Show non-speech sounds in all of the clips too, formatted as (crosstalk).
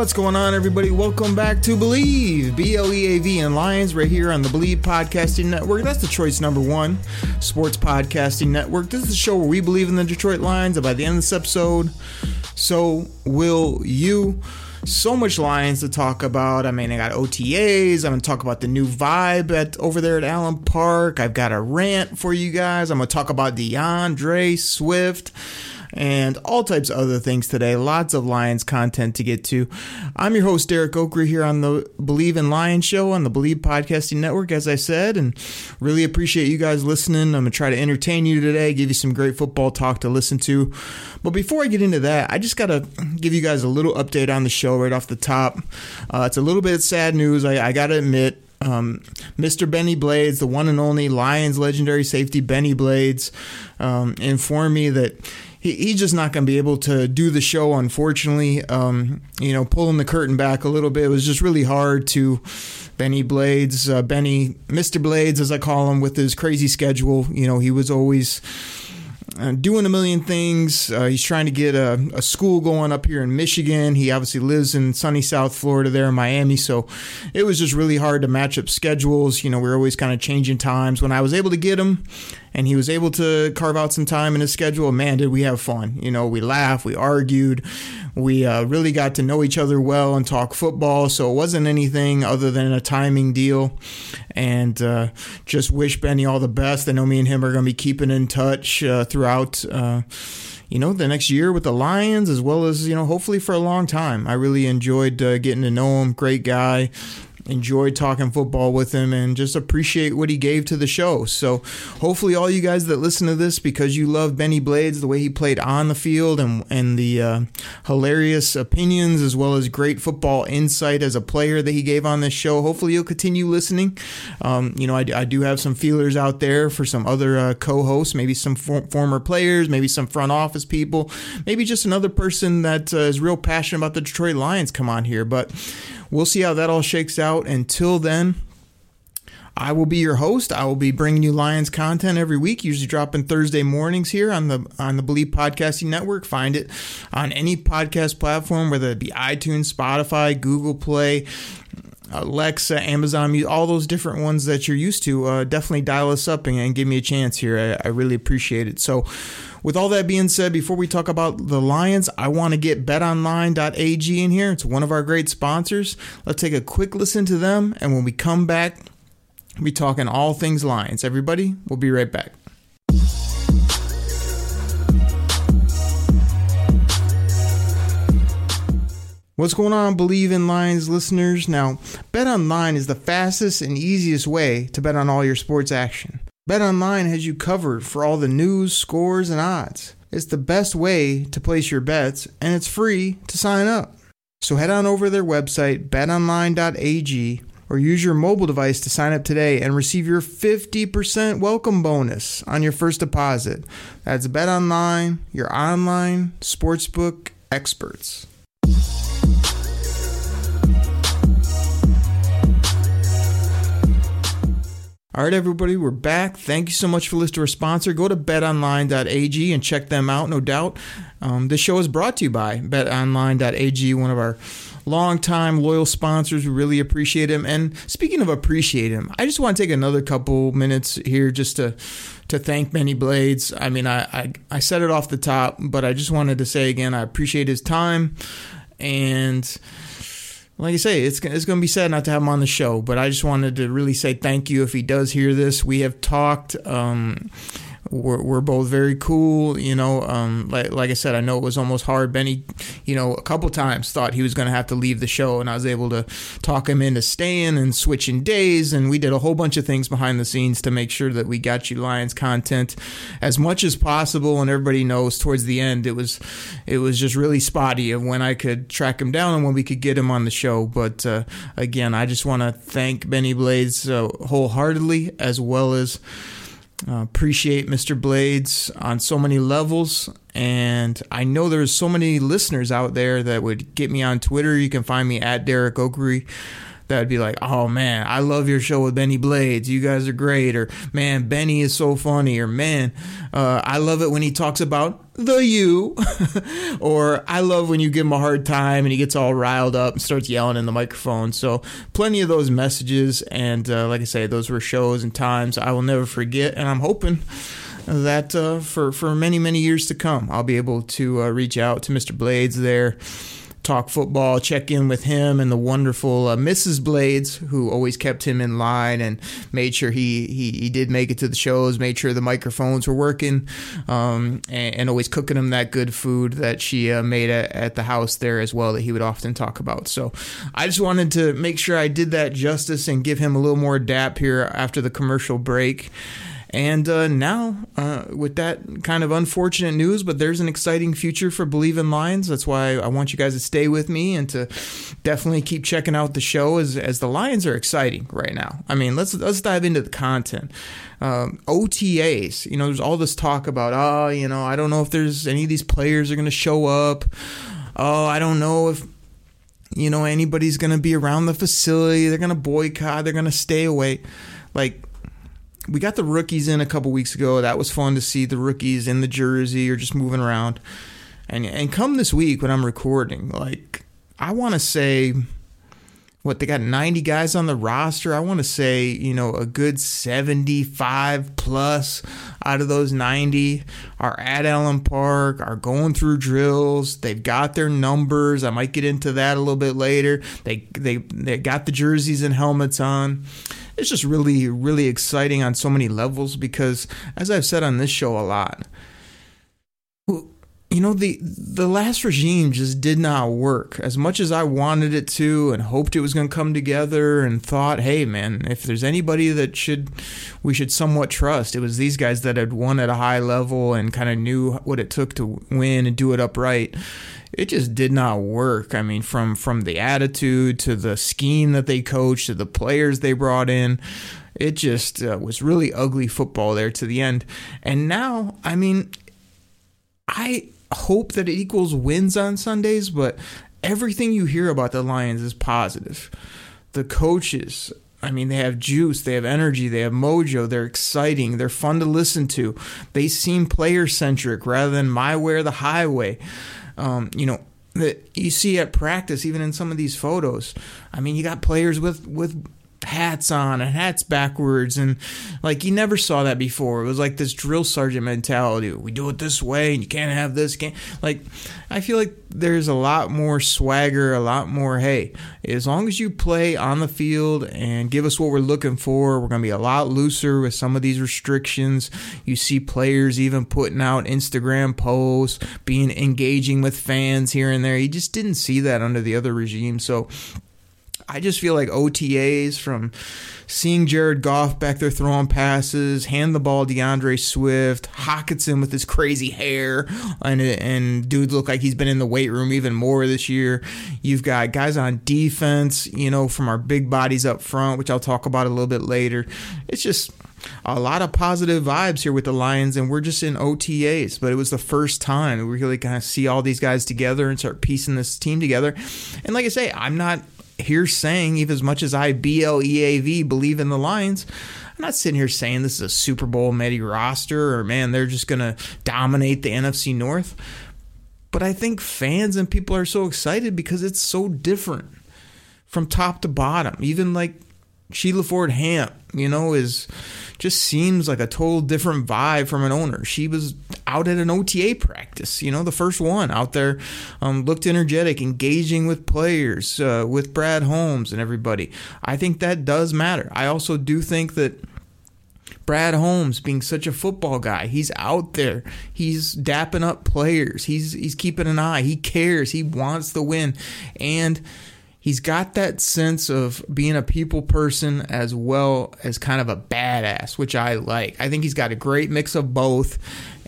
What's going on, everybody? Welcome back to Bleav, B L E A V, and Lions, right here on the Bleav Podcasting Network. That's choice number one sports podcasting network. This is the show where we believe in the Detroit Lions, and by the end of this episode, so will you. So much Lions to talk about. I mean, I got OTAs. I'm going to talk about the new vibe at over there at Allen Park. I've got a rant for you guys. I'm going to talk about D'Andre Swift and all types of other things today. Lots of Lions content to get to. I'm your host, Derek Oakrey, here on the Bleav in Lions show on the Bleav Podcasting Network, as I said, and really appreciate you guys listening. I'm going to try to entertain you today, give you some great football talk to listen to. But before I get into that, I just got to give you guys a little update on the show right off the top. Uh, it's a little bit of sad news, I, I got to admit. Um, Mr. Bennie Blades, the one and only Lions legendary safety Bennie Blades, um, informed me that he, he's just not going to be able to do the show, unfortunately. Um, you know, pulling the curtain back a little bit, it was just really hard to. Bennie Blades, uh, Bennie, Mr. Blades, as I call him, with his crazy schedule. You know, he was always uh, doing a million things. Uh, he's trying to get a, a, school going up here in Michigan. He obviously lives in sunny South Florida there in Miami. So it was just really hard to match up schedules. You know, we are always kind of changing times. When I was able to get him, and he was able to carve out some time in his schedule. Man, did we have fun! You know, we laughed, we argued, we uh, really got to know each other well and talk football. So it wasn't anything other than a timing deal. And uh, just wish Bennie all the best. I know me and him are going to be keeping in touch uh, throughout uh, you know, the next year with the Lions, as well as, you know, hopefully for a long time. I really enjoyed uh, getting to know him. Great guy enjoyed talking football with him and just appreciate what he gave to the show. So, hopefully, all you guys that listen to this because you love Bennie Blades, the way he played on the field, and and the uh, hilarious opinions as well as great football insight as a player that he gave on this show. Hopefully, you'll continue listening. Um, you know, I, I, do have some feelers out there for some other uh, co-hosts, maybe some for- former players, maybe some front office people, maybe just another person that uh, is real passionate about the Detroit Lions come on here, but we'll see how that all shakes out. Until then, I will be your host. I will be bringing you Lions content every week, usually dropping Thursday mornings here on the on the Bleav Podcasting Network. Find it on any podcast platform, whether it be iTunes, Spotify, Google Play, Alexa, Amazon, all those different ones that you're used to. Uh, definitely dial us up and, and, give me a chance here. I, I really appreciate it. So with all that being said, before we talk about the Lions, I want to get betonline.ag in here. It's one of our great sponsors. Let's take a quick listen to them, and when we come back, we'll be talking all things Lions. Everybody, we'll be right back. What's going on, Bleav in Lions listeners? Now, Bet Online is the fastest and easiest way to bet on all your sports action. BetOnline has you covered for all the news, scores, and odds. It's the best way to place your bets, and it's free to sign up. So head on over to their website, betonline.ag, or use your mobile device to sign up today and receive your 50% welcome bonus on your first deposit. That's BetOnline, your online sportsbook experts. All right, everybody, we're back. Thank you so much for listening to our sponsor. Go to betonline.ag and check them out, no doubt. Um, this show is brought to you by betonline.ag, one of our longtime loyal sponsors. We really appreciate him. And speaking of appreciate him, I just want to take another couple minutes here just to to thank Bennie Blades. I mean, I, I, I said it off the top, but I just wanted to say again, I appreciate his time and like I say, it's it's going to be sad not to have him on the show, but I just wanted to really say thank you if he does hear this. We have talked. Um, we're, we're both very cool. You know, um, like, like I said, I know it was almost hard. Bennie, you know, a couple times thought he was going to have to leave the show, and I was able to talk him into staying and switching days. And we did a whole bunch of things behind the scenes to make sure that we got you Lions content as much as possible. And everybody knows towards the end, it was it was just really spotty of when I could track him down and when we could get him on the show. But uh, again, I just want to thank Bennie Blades uh, wholeheartedly as well as uh, appreciate Mr. Blades on so many levels. And I know there's so many listeners out there that would get me on Twitter. You can find me at Derek Okery that would be like, oh man, I love your show with Bennie Blades. You guys are great. Or man, Bennie is so funny. Or man, uh, I love it when he talks about the you. (laughs) or I love when you give him a hard time and he gets all riled up and starts yelling in the microphone. So plenty of those messages. And uh, like I say, those were shows and times I will never forget. And I'm hoping that uh, for for many many years to come, I'll be able to uh, reach out to Mr. Blades there talk football, check in with him and the wonderful uh, Mrs. Blades, who always kept him in line and made sure he, he, he did make it to the shows, made sure the microphones were working, um, and, and, always cooking him that good food that she uh, made at, at the house there as well that he would often talk about. So I just wanted to make sure I did that justice and give him a little more dap here after the commercial break. And uh, now, uh, with that kind of unfortunate news, but there's an exciting future for Bleav in Lions. That's why I want you guys to stay with me and to definitely keep checking out the show as, as the Lions are exciting right now. I mean, let's let's dive into the content. Um, OTAs, you know, there's all this talk about, oh, you know, I don't know if there's any of these players are going to show up. Oh, I don't know if you know anybody's going to be around the facility. They're going to boycott. They're going to stay away. Like we got the rookies in a couple weeks ago. That was fun to see the rookies in the jersey or just moving around. And and come this week when I'm recording, like I want to say what they got 90 guys on the roster. I want to say, you know, a good 75 plus out of those 90 are at Allen Park, are going through drills. They've got their numbers. I might get into that a little bit later. They they they got the jerseys and helmets on it's just really, really exciting on so many levels because, as I've said on this show a lot, you know the the last regime just did not work as much as I wanted it to and hoped it was going to come together and thought hey man if there's anybody that should we should somewhat trust it was these guys that had won at a high level and kind of knew what it took to win and do it upright it just did not work. I mean, from from the attitude to the scheme that they coached to the players they brought in, it just uh, was really ugly football there to the end. And now, I mean, I hope that it equals wins on Sundays, but everything you hear about the Lions is positive. The coaches, I mean, they have juice, they have energy, they have mojo, they're exciting, they're fun to listen to. They seem player centric rather than my way or the highway um, you know, that you see at practice, even in some of these photos. I mean, you got players with with hats on and hats backwards. And like you never saw that before. It was like this drill sergeant mentality. We do it this way and you can't have this can't like i feel like there's a lot more swagger a lot more hey as long as you play on the field and give us what we're looking for we're going to be a lot looser with some of these restrictions. You see players even putting out instagram posts being engaging with fans here and there. You just didn't see that under the other regime. So I just feel like OTAs from seeing Jared Goff back there throwing passes, hand the ball D'Andre Swift, Hockenson with his crazy hair, and and dude look like he's been in the weight room even more this year. You've got guys on defense, you know, from our big bodies up front, which I'll talk about a little bit later. It's just a lot of positive vibes here with the Lions, and we're just in OTAs. But it was the first time we really kind of see all these guys together and start piecing this team together. And like I say, I'm not here saying, even as much as I B L E A V believe in the Lions, I'm not sitting here saying this is a Super Bowl Medi roster or man, they're just going to dominate the NFC North. But I think fans and people are so excited because it's so different from top to bottom. Even like Sheila Ford Hamp, you know, is just seems like a total different vibe from an owner. She was out at an OTA practice, you know, the first one out there, um, looked energetic, engaging with players, uh, with Brad Holmes and everybody. I think that does matter. I also do think that Brad Holmes being such a football guy. He's out there. He's dapping up players. He's he's keeping an eye. He cares. He wants the win. And he's got that sense of being a people person as well as kind of a badass, which I like. I think he's got a great mix of both,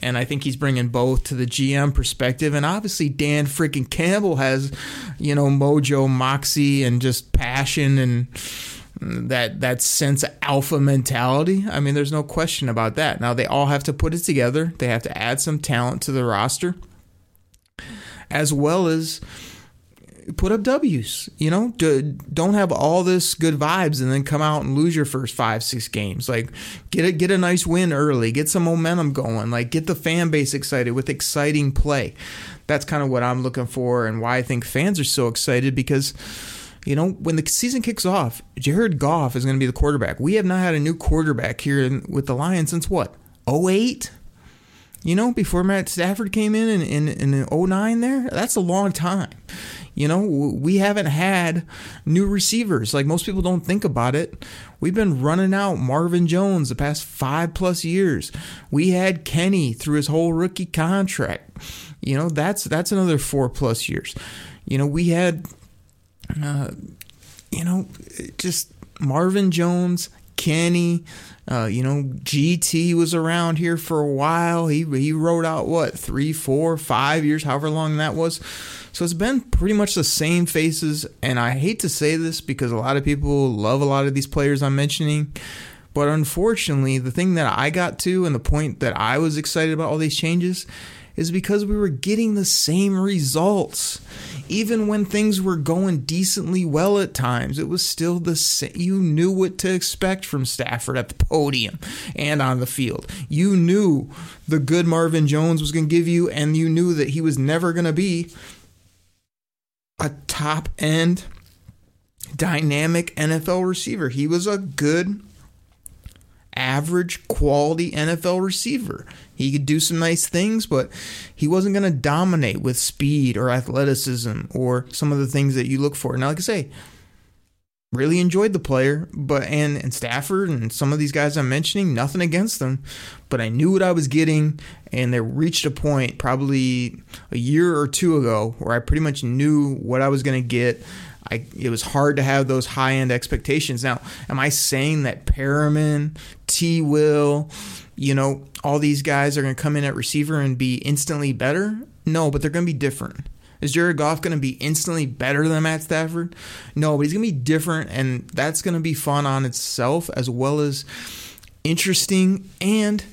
and I think he's bringing both to the GM perspective. And obviously, Dan freaking Campbell has, you know, mojo, moxie, and just passion and that that sense of alpha mentality. I mean, there's no question about that. Now they all have to put it together. They have to add some talent to the roster, as well as put up W's. You know, don't have all this good vibes and then come out and lose your first five, six games. Like, get a get a nice win early, get some momentum going. Like, get the fan base excited with exciting play. That's kind of what I'm looking for, and why I think fans are so excited because. You know, when the season kicks off, Jared Goff is going to be the quarterback. We have not had a new quarterback here in, with the Lions since what? 08? You know, before Matt Stafford came in in, in, in 09 there? That's a long time. You know, we haven't had new receivers. Like most people don't think about it. We've been running out Marvin Jones the past five plus years. We had Kenny through his whole rookie contract. You know, that's that's another four plus years. You know, we had, uh, you know, just Marvin Jones, Kenny. Uh, you know, GT was around here for a while. He he wrote out what three, four, five years, however long that was. So it's been pretty much the same faces, and I hate to say this because a lot of people love a lot of these players I'm mentioning. But unfortunately, the thing that I got to and the point that I was excited about all these changes is because we were getting the same results. Even when things were going decently well at times, it was still the same. You knew what to expect from Stafford at the podium and on the field. You knew the good Marvin Jones was going to give you, and you knew that he was never going to be a top end dynamic NFL receiver. He was a good average quality NFL receiver. He could do some nice things, but he wasn't going to dominate with speed or athleticism or some of the things that you look for. Now, like I say, really enjoyed the player, but and and Stafford and some of these guys I'm mentioning, nothing against them, but I knew what I was getting, and they reached a point probably a year or two ago where I pretty much knew what I was going to get. I, it was hard to have those high end expectations. Now, am I saying that Perriman, T. Will, you know, all these guys are going to come in at receiver and be instantly better? No, but they're going to be different. Is Jared Goff going to be instantly better than Matt Stafford? No, but he's going to be different, and that's going to be fun on itself as well as interesting and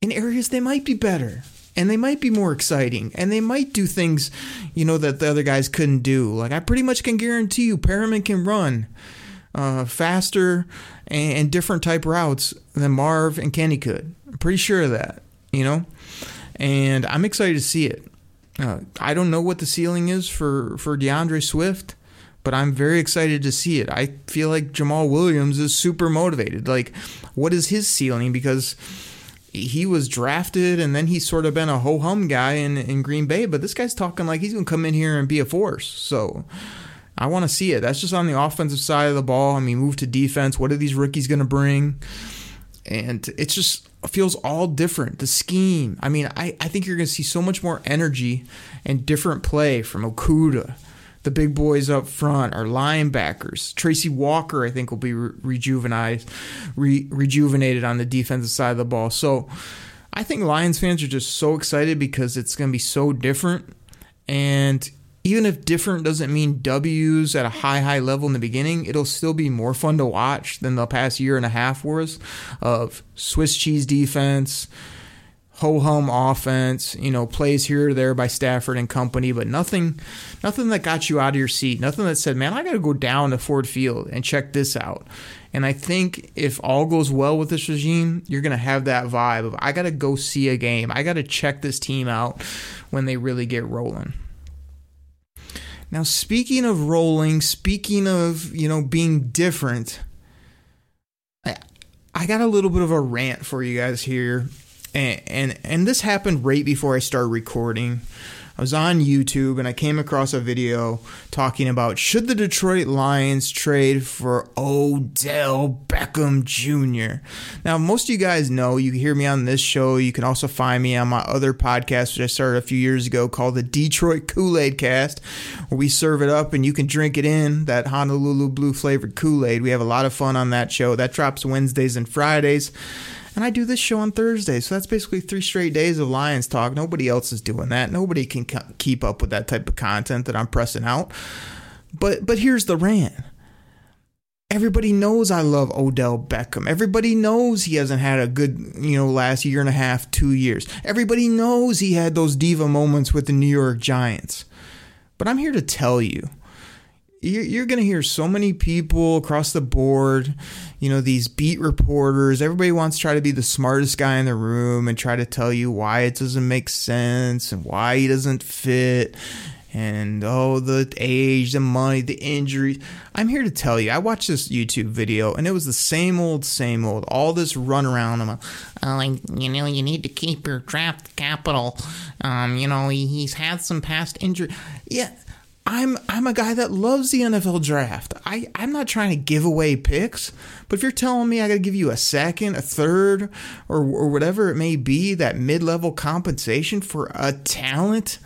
in areas they might be better and they might be more exciting and they might do things you know that the other guys couldn't do. Like i pretty much can guarantee you Perriman can run uh, faster and, and, different type routes than marv and kenny could. I'm pretty sure of that you know? And i'm excited to see it uh, I don't know what the ceiling is for, for D'Andre Swift, but I'm very excited to see it. I feel like Jamaal Williams is super motivated. Like, what is his ceiling? Because he was drafted and then he's sort of been a ho hum guy in, in Green Bay, but this guy's talking like he's going to come in here and be a force. So I want to see it. That's just on the offensive side of the ball. I mean, move to defense. What are these rookies going to bring? And it's just feels all different. The scheme. I mean, I, I think you're going to see so much more energy and different play from Okudah. The big boys up front, our linebackers. Tracy Walker, I think, will be re- rejuvenated, re- rejuvenated on the defensive side of the ball. So I think Lions fans are just so excited because it's going to be so different. And even if different doesn't mean W's at a high, high level in the beginning, it'll still be more fun to watch than the past year and a half was of Swiss cheese defense, ho hum offense, you know, plays here or there by Stafford and company, but nothing, nothing that got you out of your seat, nothing that said, man, I got to go down to Ford Field and check this out. And I think if all goes well with this regime, you're to have that vibe of, I got to go see a game. I got to check this team out when they really get rolling. Now, speaking of rolling, speaking of, you know, being different, I, I got a little bit of a rant for you guys here. And, and, and this happened right before I started recording. I was on YouTube and I came across a video talking about should the Detroit Lions trade for Odell Beckham Jr. Now, most of you guys know, you hear me on this show. You can also find me on my other podcast, which I started a few years ago called the Detroit Kool Aid Cast, where we serve it up and you can drink it in that Honolulu blue flavored Kool Aid. We have a lot of fun on that show. That drops Wednesdays and Fridays. And I do this show on Thursday. So that's basically three straight days of Lions talk. Nobody else is doing that. Nobody can keep up with that type of content that I'm pressing out. But but here's the rant. Everybody knows I love Odell Beckham. Everybody knows he hasn't had a good, you know, last year and a half, 2 years. Everybody knows he had those diva moments with the New York Giants. But I'm here to tell you you're going to hear so many people across the board, you know, these beat reporters. Everybody wants to try to be the smartest guy in the room and try to tell you why it doesn't make sense and why he doesn't fit. And oh, the age, the money, the injuries. I'm here to tell you, I watched this YouTube video and it was the same old, same old. All this run around. I'm uh, like, you know, you need to keep your draft capital. Um, you know, he, he's had some past injury. Yeah I'm I'm a guy that loves the NFL draft. I, I'm not trying to give away picks, but if you're telling me I gotta give you a second, a third, or or whatever it may be, that mid level compensation for a talent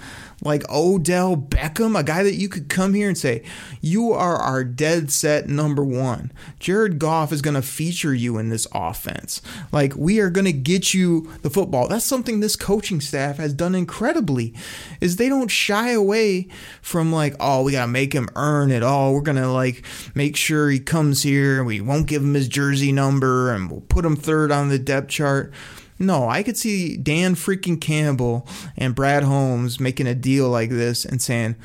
like Odell Beckham, a guy that you could come here and say, You are our dead set number one. Jared Goff is going to feature you in this offense. Like, we are going to get you the football. That's something this coaching staff has done incredibly, is they don't shy away from, like, oh, we got to make him earn it. all. we're going to, like, make sure he comes here. and We won't give him his jersey number and we'll put him third on the depth chart. No, I could see Dan freaking Campbell and Brad Holmes making a deal like this and saying,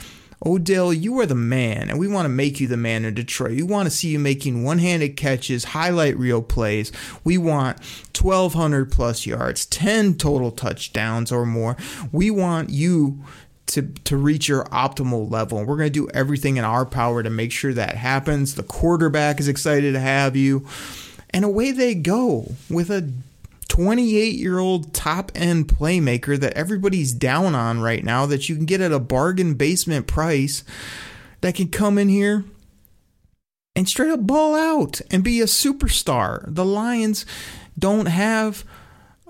Odell, you are the man, and we want to make you the man in Detroit. We want to see you making one handed catches, highlight reel plays. We want 1,200 plus yards, 10 total touchdowns or more. We want you to, to reach your optimal level. And we're going to do everything in our power to make sure that happens. The quarterback is excited to have you. And away they go with a 28 year old top end playmaker that everybody's down on right now that you can get at a bargain basement price that can come in here and straight up ball out and be a superstar. The Lions don't have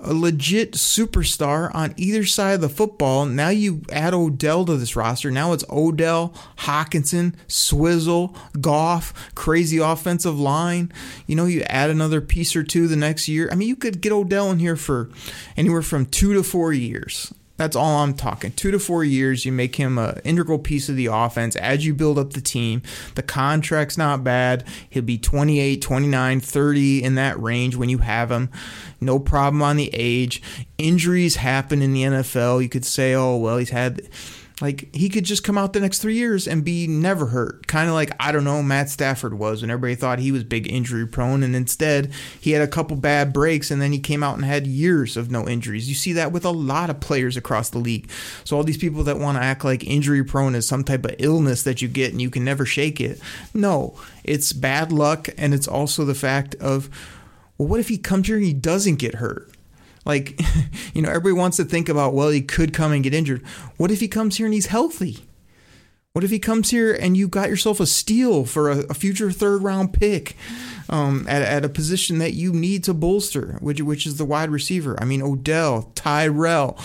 a legit superstar on either side of the football. Now you add Odell to this roster. Now it's Odell, Hockenson, Swizzle, Goff, crazy offensive line. You know, you add another piece or two the next year. I mean, you could get Odell in here for anywhere from two to four years. That's all I'm talking. Two to four years, you make him an integral piece of the offense as you build up the team. The contract's not bad. He'll be 28, 29, 30 in that range when you have him. No problem on the age. Injuries happen in the NFL. You could say, oh, well, he's had like he could just come out the next three years and be never hurt. Kind of like I don't know Matt Stafford was when everybody thought he was big injury prone, and instead he had a couple bad breaks and then he came out and had years of no injuries. You see that with a lot of players across the league. So all these people that want to act like injury prone is some type of illness that you get and you can never shake it. No, it's bad luck, and it's also the fact of well, what if he comes here and he doesn't get hurt? Like, (laughs) you know, everybody wants to think about, well, he could come and get injured. What if he comes here and he's healthy? What if he comes here and you got yourself a steal for a, a future third round pick um, at, at a position that you need to bolster, which, which is the wide receiver? I mean, Odell, Tyrell,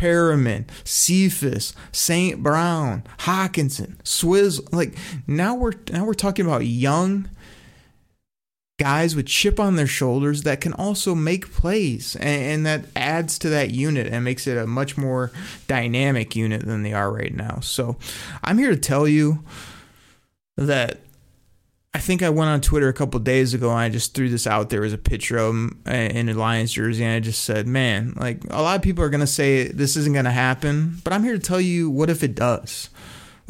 Perriman, Cephus, St. Brown, Hockenson, Swizz. Like now we're now we're talking about young guys with chip on their shoulders that can also make plays and, and, that adds to that unit and makes it a much more dynamic unit than they are right now. So i'm here to tell you that i think i went on twitter a couple days ago and i just threw this out there as a picture of him uh, in a lions jersey and i just said man like a lot of people are going to say this isn't going to happen but i'm here to tell you what if it does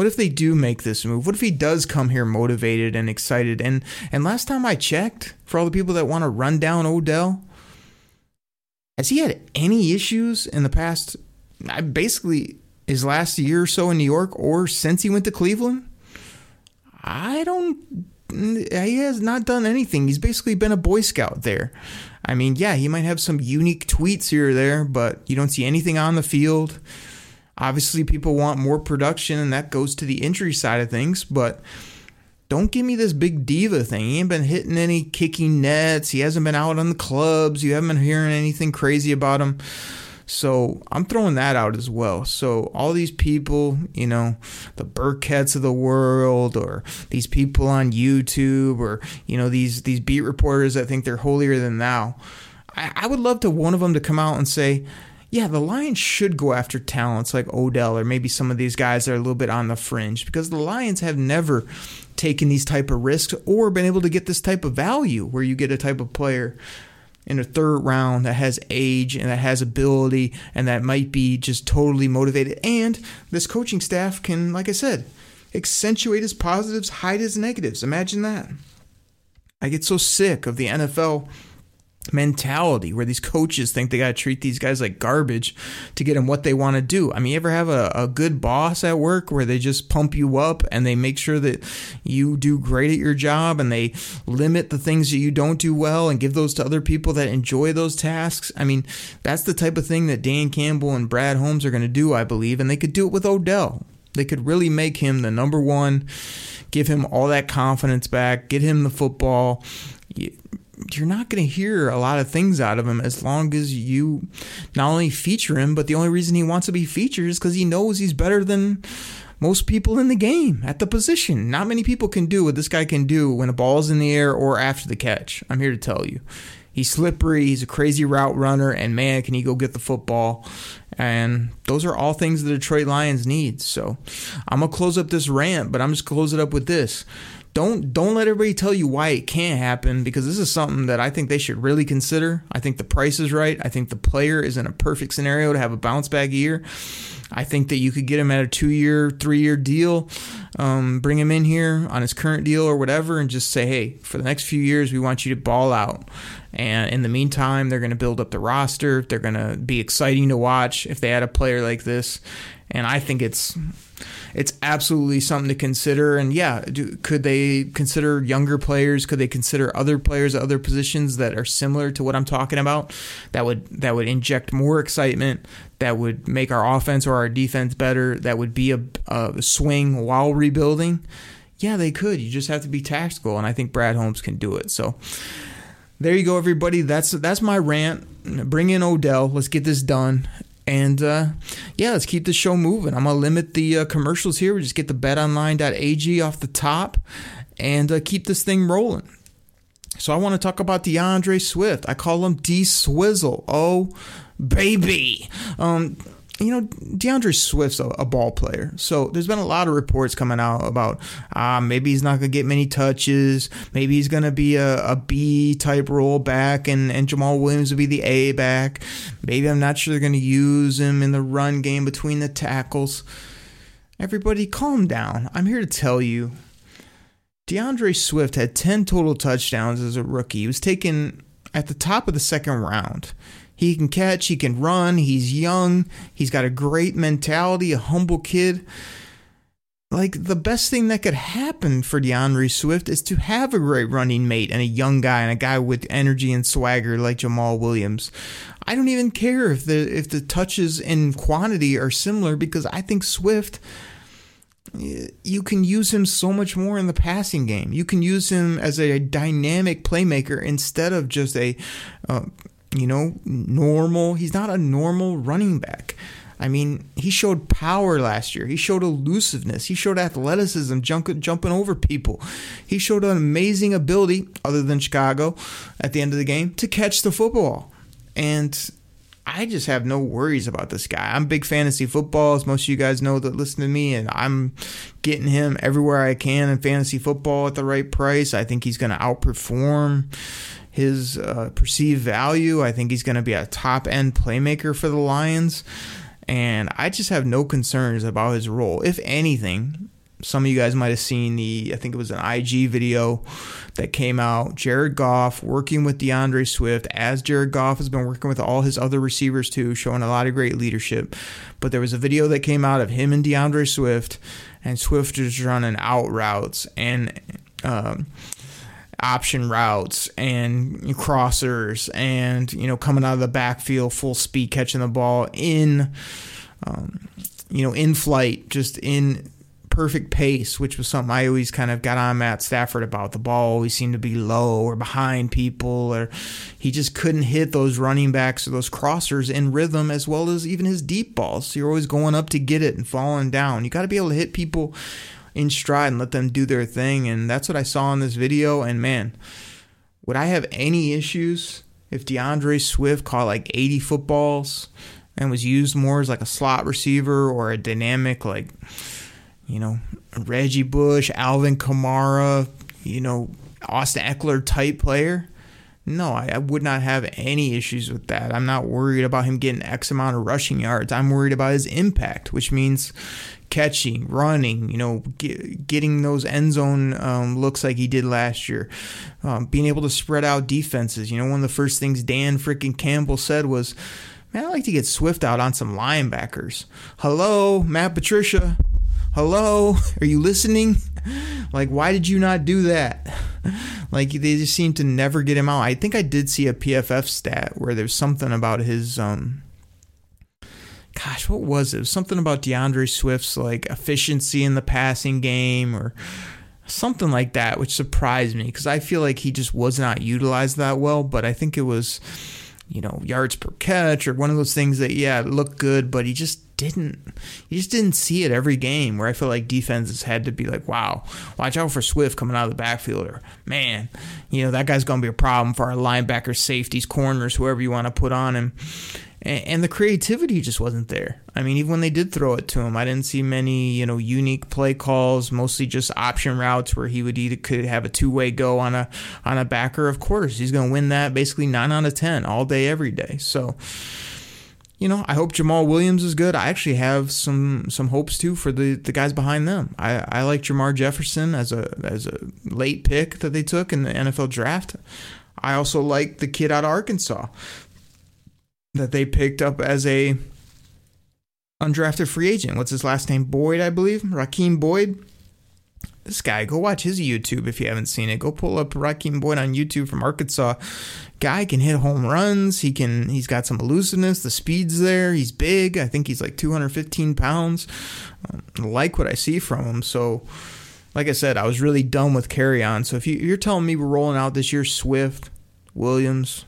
what if they do make this move? What if he does come here motivated and excited? And and last time I checked, for all the people that want to run down Odell, has he had any issues in the past? Basically, his last year or so in New York, or since he went to Cleveland. I don't. He has not done anything. He's basically been a Boy Scout there. I mean, yeah, he might have some unique tweets here or there, but you don't see anything on the field. Obviously, people want more production, and that goes to the injury side of things, but don't give me this big diva thing. He ain't been hitting any kicking nets. He hasn't been out on the clubs. You haven't been hearing anything crazy about him. So I'm throwing that out as well. So all these people, you know, the Burketts of the world, or these people on YouTube, or you know these these beat reporters that think they're holier than thou. I, I would love to one of them to come out and say, yeah, the Lions should go after talents like Odell or maybe some of these guys that are a little bit on the fringe because the Lions have never taken these type of risks or been able to get this type of value where you get a type of player in a third round that has age and that has ability and that might be just totally motivated. And this coaching staff can, like I said, accentuate his positives, hide his negatives. Imagine that. I get so sick of the NFL mentality where these coaches think they got to treat these guys like garbage to get them what they want to do. I mean, you ever have a, a good boss at work where they just pump you up and they make sure that you do great at your job and they limit the things that you don't do well and give those to other people that enjoy those tasks? I mean, that's the type of thing that Dan Campbell and Brad Holmes are going to do, I believe, and they could do it with Odell. They could really make him the number one, give him all that confidence back, get him the football you're not going to hear a lot of things out of him as long as you not only feature him, but the only reason he wants to be featured is because he knows he's better than most people in the game at the position. Not many people can do what this guy can do when a ball's in the air or after the catch. I'm here to tell you. He's slippery, he's a crazy route runner, and man, can he go get the football. And those are all things the Detroit Lions need. So I'm going to close up this rant, but I'm just close it up with this don't don't let everybody tell you why it can't happen because this is something that I think they should really consider. I think the price is right. I think the player is in a perfect scenario to have a bounce back year. I think that you could get him at a two year, three year deal, um, bring him in here on his current deal or whatever, and just say, hey, for the next few years, we want you to ball out. And in the meantime, they're going to build up the roster. They're going to be exciting to watch if they had a player like this. And I think it's it's absolutely something to consider. And yeah, do, could they consider younger players? Could they consider other players at other positions that are similar to what I'm talking about? That would that would inject more excitement. That would make our offense or our defense better. That would be a, a swing while rebuilding. Yeah, they could. You just have to be tactical, and I think Brad Holmes can do it. So there you go, everybody. That's that's my rant. Bring in Odell. Let's get this done. And uh, yeah, let's keep the show moving. I'm gonna limit the uh, commercials here. We just get the betonline.ag off the top and uh, keep this thing rolling. So I want to talk about D'Andre Swift. I call him D Swizzle. Oh, baby. Um, you know, D'Andre Swift's a, a, ball player. So there's been a lot of reports coming out about uh, maybe he's not going to get many touches. Maybe he's going to be a, a B type role back and, and Jamaal Williams will be the A back. Maybe I'm not sure they're going to use him in the run game between the tackles. Everybody calm down. I'm here to tell you D'Andre Swift had 10 total touchdowns as a rookie. He was taken at the top of the second round. He can catch, he can run, he's young, he's got a great mentality, a humble kid. Like the best thing that could happen for D'Andre Swift is to have a great running mate and a young guy and a guy with energy and swagger like Jamaal Williams. I don't even care if the if the touches in quantity are similar because I think Swift you can use him so much more in the passing game. You can use him as a dynamic playmaker instead of just a uh, you know, normal. He's not a normal running back. I mean, he showed power last year. He showed elusiveness. He showed athleticism, jump, jumping over people. He showed an amazing ability, other than Chicago, at the end of the game, to catch the football. And I just have no worries about this guy. I'm big fantasy football, as most of you guys know that listen to me, and I'm getting him everywhere I can in fantasy football at the right price. I think he's going to outperform his uh, perceived value. I think he's going to be a top end playmaker for the Lions. And I just have no concerns about his role. If anything, some of you guys might have seen the, I think it was an IG video that came out. Jared Goff working with D'Andre Swift, as Jared Goff has been working with all his other receivers too, showing a lot of great leadership. But there was a video that came out of him and D'Andre Swift, and Swift is running out routes. And, um, option routes and crossers and you know coming out of the backfield full speed catching the ball in um, you know, in flight, just in perfect pace, which was something I always kind of got on Matt Stafford about. The ball always seemed to be low or behind people, or he just couldn't hit those running backs or those crossers in rhythm as well as even his deep balls. So you're always going up to get it and falling down. You got to be able to hit people in stride and let them do their thing. And that's what I saw in this video. And man, would I have any issues if D'Andre Swift caught like 80 footballs and was used more as like a slot receiver or a dynamic like you know, Reggie Bush, Alvin Kamara, you know, Austin Ekeler type player. No, I, I, would not have any issues with that. I'm not worried about him getting X amount of rushing yards. I'm worried about his impact, which means catching, running, you know, get, getting those end zone um, looks like he did last year, um, being able to spread out defenses. You know, one of the first things Dan freaking Campbell said was, Man, I like to get Swift out on some linebackers. Hello, Matt Patricia hello, are you listening? like, why did you not do that? (laughs) like, they just seem to never get him out. I think I did see a PFF stat where there's something about his, um, gosh, what was it? it was something about D'Andre Swift's like efficiency in the passing game or something like that, which surprised me because I feel like he just was not utilized that well. But I think it was, you know, yards per catch or one of those things that yeah looked good, but he just didn't you just didn't see it every game where I feel like defenses had to be like, wow, watch out for Swift coming out of the backfield or man, you know, that guy's gonna be a problem for our linebackers, safeties, corners, whoever you want to put on him. And, the creativity just wasn't there. I mean, even when they did throw it to him, I didn't see many, you know, unique play calls. Mostly just option routes where he would either could have a two way go on a on a backer. Of course, he's going to win that basically nine out of ten all day, every day. So, you know, I hope Jamaal Williams is good. I actually have some some hopes too for the, the guys behind them. I, I like Jermar Jefferson as a as a late pick that they took in the NFL draft. I also like the kid out of Arkansas that they picked up as a undrafted free agent. What's his last name? Boyd, I believe. Rakeem Boyd this guy. Go watch his YouTube if you haven't seen it. Go pull up Rakeem Boyd on YouTube from Arkansas. Guy can hit home runs. He can. He's got some elusiveness. The speed's there. He's big. I think he's like 215 pounds. Um, like what I see from him. So, like I said, I was really done with Kerryon. So if you, you're telling me we're rolling out this year, Swift, Williams,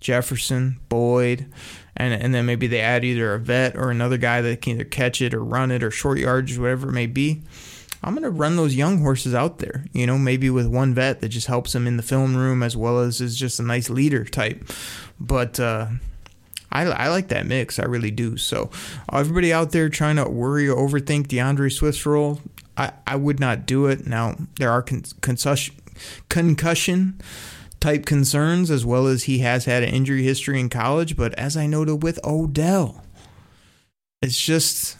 Jefferson, Boyd, and and then maybe they add either a vet or another guy that can either catch it or run it or short yards, whatever it may be. I'm going to run those young horses out there, you know, maybe with one vet that just helps them in the film room as well as is just a nice leader type. But, uh, I, I like that mix. I really do. So, everybody out there trying to worry or overthink D'Andre Swift's role, I, I would not do it. Now, there are con- concussion, concussion type concerns as well as he has had an injury history in college. But as I noted with Odell, it's just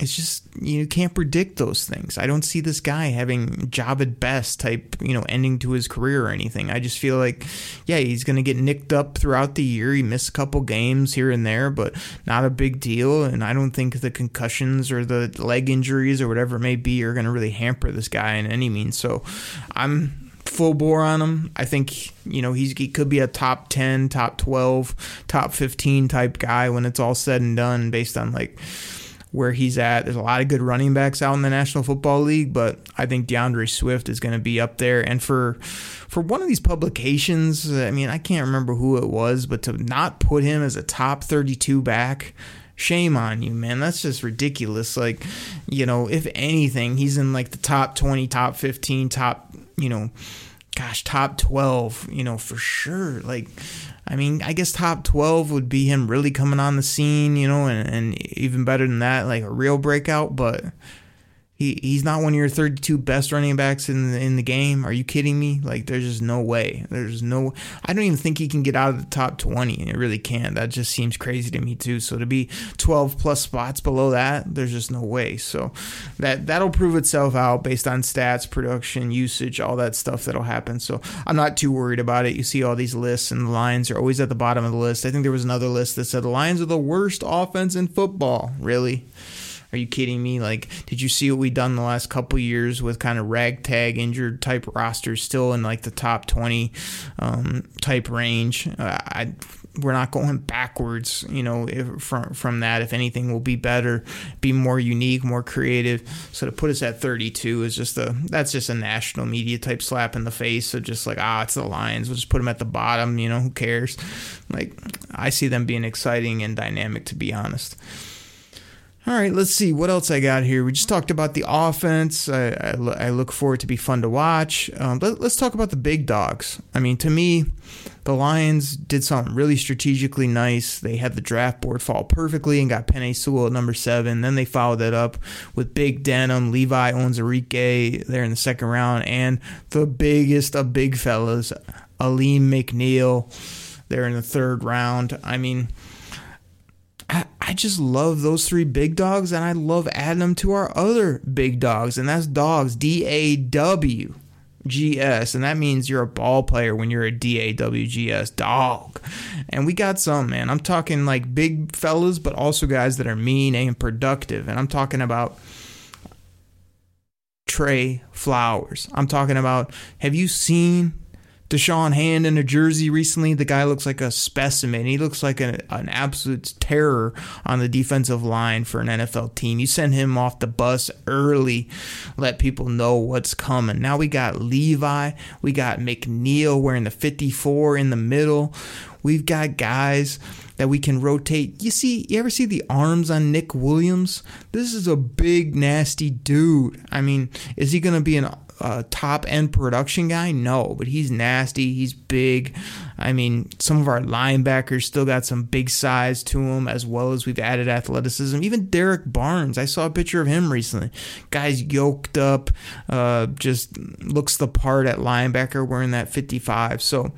it's just you can't predict those things. I don't see this guy having Jahvid Best type, you know, ending to his career or anything. I just feel like, yeah, he's going to get nicked up throughout the year. He missed a couple games here and there, but not a big deal. And I don't think the concussions or the leg injuries or whatever it may be are going to really hamper this guy in any means. So I'm full bore on him. I think you know he's he could be a top ten, top twelve, top fifteen type guy when it's all said and done, based on like where he's at. There's a lot of good running backs out in the National Football League, but I think D'Andre Swift is going to be up there. And for for one of these publications, I mean, I can't remember who it was, but to not put him as a top 32 back, shame on you, man. That's just ridiculous. Like, you know, if anything, he's in like the top 20, top 15, top, you know, gosh, top 12, you know, for sure. Like, I mean, I guess top 12 would be him really coming on the scene, you know, and, and even better than that, like a real breakout. But he he's not one of your 32 best running backs in the, in the game. Are you kidding me? Like there's just no way. There's no I don't even think he can get out of the top 20 and it really can't. That just seems crazy to me too. So to be 12 plus spots below that, there's just no way. So that that'll prove itself out based on stats, production, usage, all that stuff that'll happen. So I'm not too worried about it. You see all these lists and the Lions are always at the bottom of the list. I think there was another list that said the Lions are the worst offense in football. Really? Are you kidding me? Like, did you see what we've done the last couple years with kind of ragtag injured type rosters still in like the top 20 um, type range? Uh, I we're not going backwards, you know, if, from from that. If anything, we'll be better, be more unique, more creative. So to put us at 32 is just a that's just a national media type slap in the face. So just like ah, it's the Lions. We'll just put them at the bottom. You know, who cares? Like I see them being exciting and dynamic, to be honest. All right, let's see what else I got here. We just talked about the offense. I, I, I look forward to be fun to watch. Um, let, let's talk about the big dogs. I mean, to me, the Lions did something really strategically nice. They had the draft board fall perfectly and got Penei Sewell at number seven. Then they followed that up with Big Denim, Levi Onwuzurike there in the second round, and the biggest of big fellas, Alim McNeill there in the third round. I mean, I, just love those three big dogs, and I love adding them to our other big dogs, and that's dogs, D A W G S, and that means you're a ball player when you're a D A W G S dog. And we got some, man. I'm talking like big fellas, but also guys that are mean and productive. And I'm talking about Trey Flowers. I'm talking about, have you seen Da'Shawn Hand in a jersey recently. The guy looks like a specimen. He looks like an, an absolute terror on the defensive line for an NFL team. You send him off the bus early, let people know what's coming. Now we got Levi, we got McNeill wearing the 54 in the middle. We've got guys that we can rotate. You see, you ever see the arms on Nick Williams? This is a big, nasty dude. I mean, is he going to be an a top end production guy? No, but he's nasty. He's big. I mean, some of our linebackers still got some big size to them, as well as we've added athleticism. Even Derrick Barnes, I saw a picture of him recently. Guy's yoked up, uh, just looks the part at linebacker wearing that 55. So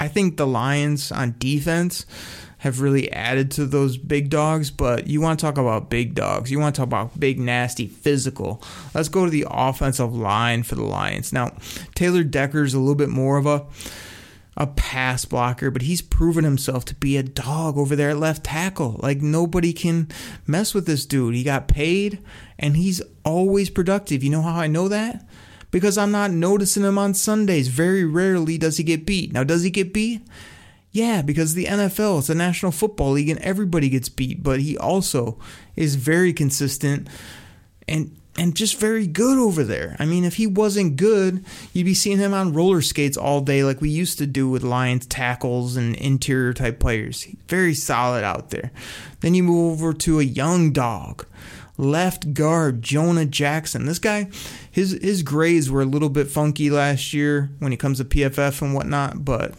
I think the Lions on defense have really added to those big dogs, but you want to talk about big dogs. You want to talk about big, nasty, physical. Let's go to the offensive line for the Lions. Now, Taylor Decker's is a little bit more of a a pass blocker, but he's proven himself to be a dog over there at left tackle. Like nobody can mess with this dude. He got paid and he's always productive. You know how I know that? Because I'm not noticing him on Sundays. Very rarely does he get beat. Now, does he get beat? Yeah, because the NFL, it's a National Football League and everybody gets beat, but he also is very consistent and and just very good over there. I mean, if he wasn't good, you'd be seeing him on roller skates all day like we used to do with Lions tackles and interior type players. Very solid out there. Then you move over to a young dog left guard Jonah Jackson. This guy, his his grades were a little bit funky last year when it comes to PFF and whatnot, but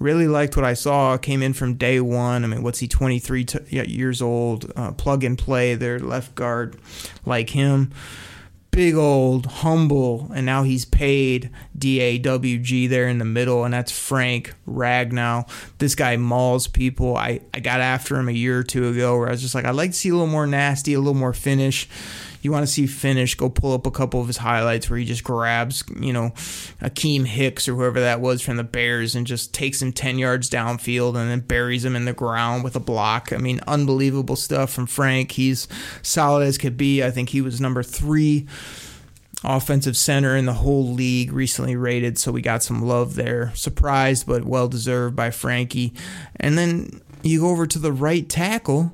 Really liked what I saw. Came in from day one. I mean, what's he, 23 t- years old? Uh, plug and play there, left guard, like him. Big old, humble, and now he's paid DAWG there in the middle, and that's Frank Ragnow. This guy mauls people. I, I got after him a year or two ago where I was just like, I'd like to see a little more nasty, a little more finish you want to see finish, go pull up a couple of his highlights where he just grabs, you know, Akiem Hicks or whoever that was from the Bears and just takes him 10 yards downfield and then buries him in the ground with a block. I mean, unbelievable stuff from Frank. He's solid as could be. I think he was number three offensive center in the whole league recently rated, so we got some love there. Surprised, but well deserved by Frankie. And then you go over to the right tackle.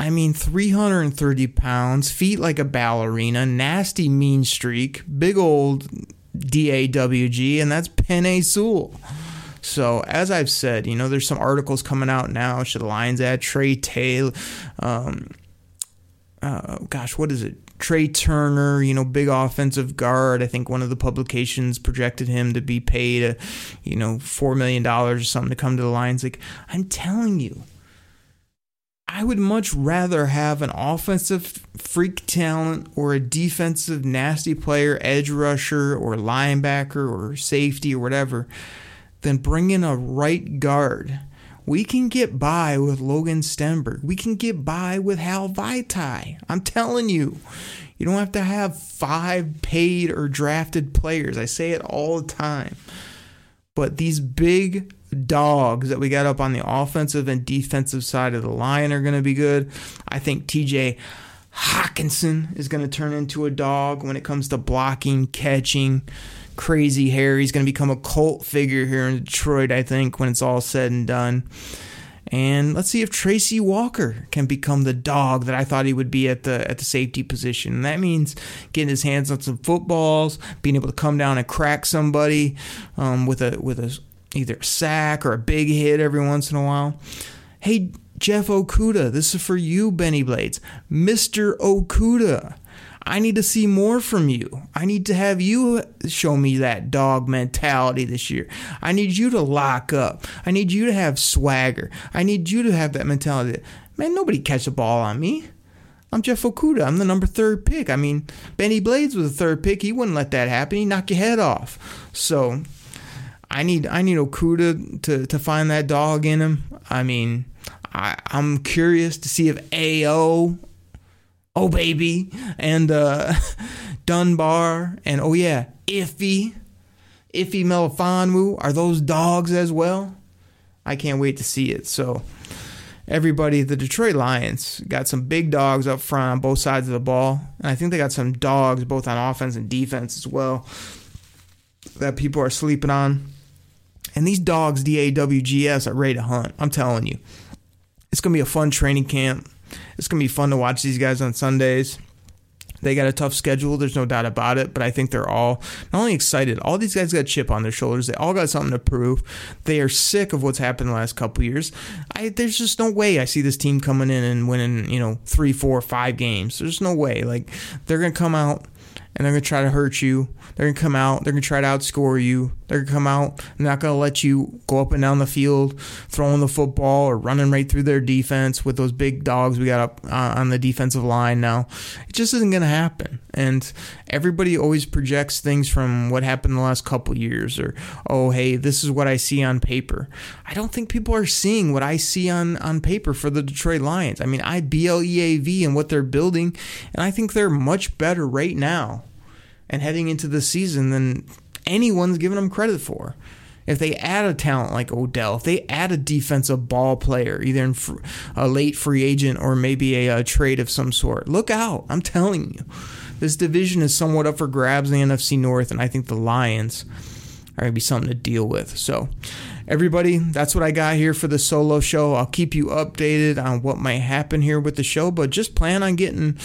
I mean, 330 pounds, feet like a ballerina, nasty mean streak, big old DAWG, and that's Penei Sewell. So, as I've said, you know, there's some articles coming out now. Should the Lions add Trey Taylor? Um, uh, gosh, what is it? Trai Turner, you know, big offensive guard. I think one of the publications projected him to be paid, a, you know, $4 million or something to come to the Lions. Like, I'm telling you, I would much rather have an offensive freak talent or a defensive nasty player, edge rusher or linebacker or safety or whatever, than bring in a right guard. We can get by with Logan Stenberg. We can get by with Hal Vaitai. I'm telling you, you don't have to have five paid or drafted players. I say it all the time. But these big dogs that we got up on the offensive and defensive side of the line are going to be good. I think TJ Hockenson is going to turn into a dog when it comes to blocking, catching, crazy hair. He's going to become a cult figure here in Detroit, I think, when it's all said and done. And let's see if Tracy Walker can become the dog that I thought he would be at the at the safety position. And that means getting his hands on some footballs, being able to come down and crack somebody um, with a with a either a sack or a big hit every once in a while. Hey, Jeff Okudah, this is for you, Bennie Blades. Mr. Okudah, I need to see more from you. I need to have you show me that dog mentality this year. I need you to lock up. I need you to have swagger. I need you to have that mentality. Man, nobody catch a ball on me. I'm Jeff Okudah. I'm the number third pick. I mean, Bennie Blades was the third pick. He wouldn't let that happen. He'd knock your head off. So I need I need Okudah to, to find that dog in him. I mean, I, I'm curious to see if AO oh baby, and uh, (laughs) Dunbar, and oh yeah, Iffy, Iffy Melifonwu. Are those dogs as well? I can't wait to see it. So, everybody, the Detroit Lions got some big dogs up front on both sides of the ball, and I think they got some dogs both on offense and defense as well that people are sleeping on. And these dogs, D A W G S, are ready to hunt. I'm telling you. It's going to be a fun training camp. It's going to be fun to watch these guys on Sundays. They got a tough schedule, there's no doubt about it, but I think they're all not only excited, all these guys got a chip on their shoulders. They all got something to prove. They are sick of what's happened the last couple years. I, there's just no way I see this team coming in and winning, you know, three, four, five games. There's no way. Like, they're going to come out and they're going to try to hurt you. They're going to come out. They're going to try to outscore you. They're going to come out. They're not going to let you go up and down the field throwing the football or running right through their defense with those big dogs we got up uh, on the defensive line now. It just isn't going to happen. And everybody always projects things from what happened the last couple years or, oh, hey, this is what I see on paper. I don't think people are seeing what I see on, on paper for the Detroit Lions. I mean, I BLEAV and what they're building, and I think they're much better right now and heading into the season than anyone's giving them credit for. If they add a talent like Odell, if they add a defensive ball player, either in a late free agent or maybe a, a trade of some sort, look out. I'm telling you. This division is somewhat up for grabs in the NFC North, and I think the Lions are going to be something to deal with. So, everybody, that's what I got here for the solo show. I'll keep you updated on what might happen here with the show, but just plan on getting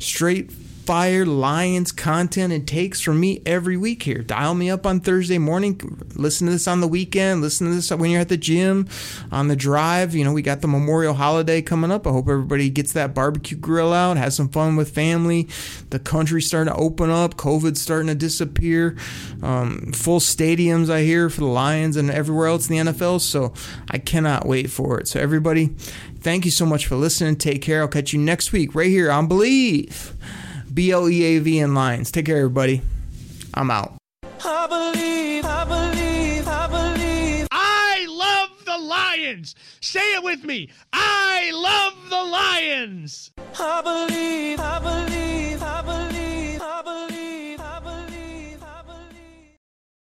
straight fire Lions content and takes from me every week here. Dial me up on Thursday morning. Listen to this on the weekend. Listen to this when you're at the gym, on the drive. You know, we got the Memorial Holiday coming up. I hope everybody gets that barbecue grill out, has some fun with family. The country's starting to open up. COVID's starting to disappear. Um, full stadiums, I hear, for the Lions and everywhere else in the NFL. So I cannot wait for it. So, everybody, thank you so much for listening. Take care. I'll catch you next week right here on Bleav. B L E A V and Lions. Take care, everybody. I'm out. I believe, I believe, I believe. I love the Lions. Say it with me. I love the Lions. I believe, I believe, I believe, I believe, I believe, I believe.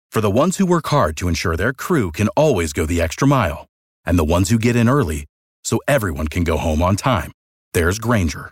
For the ones who work hard to ensure their crew can always go the extra mile, and the ones who get in early so everyone can go home on time, there's Grainger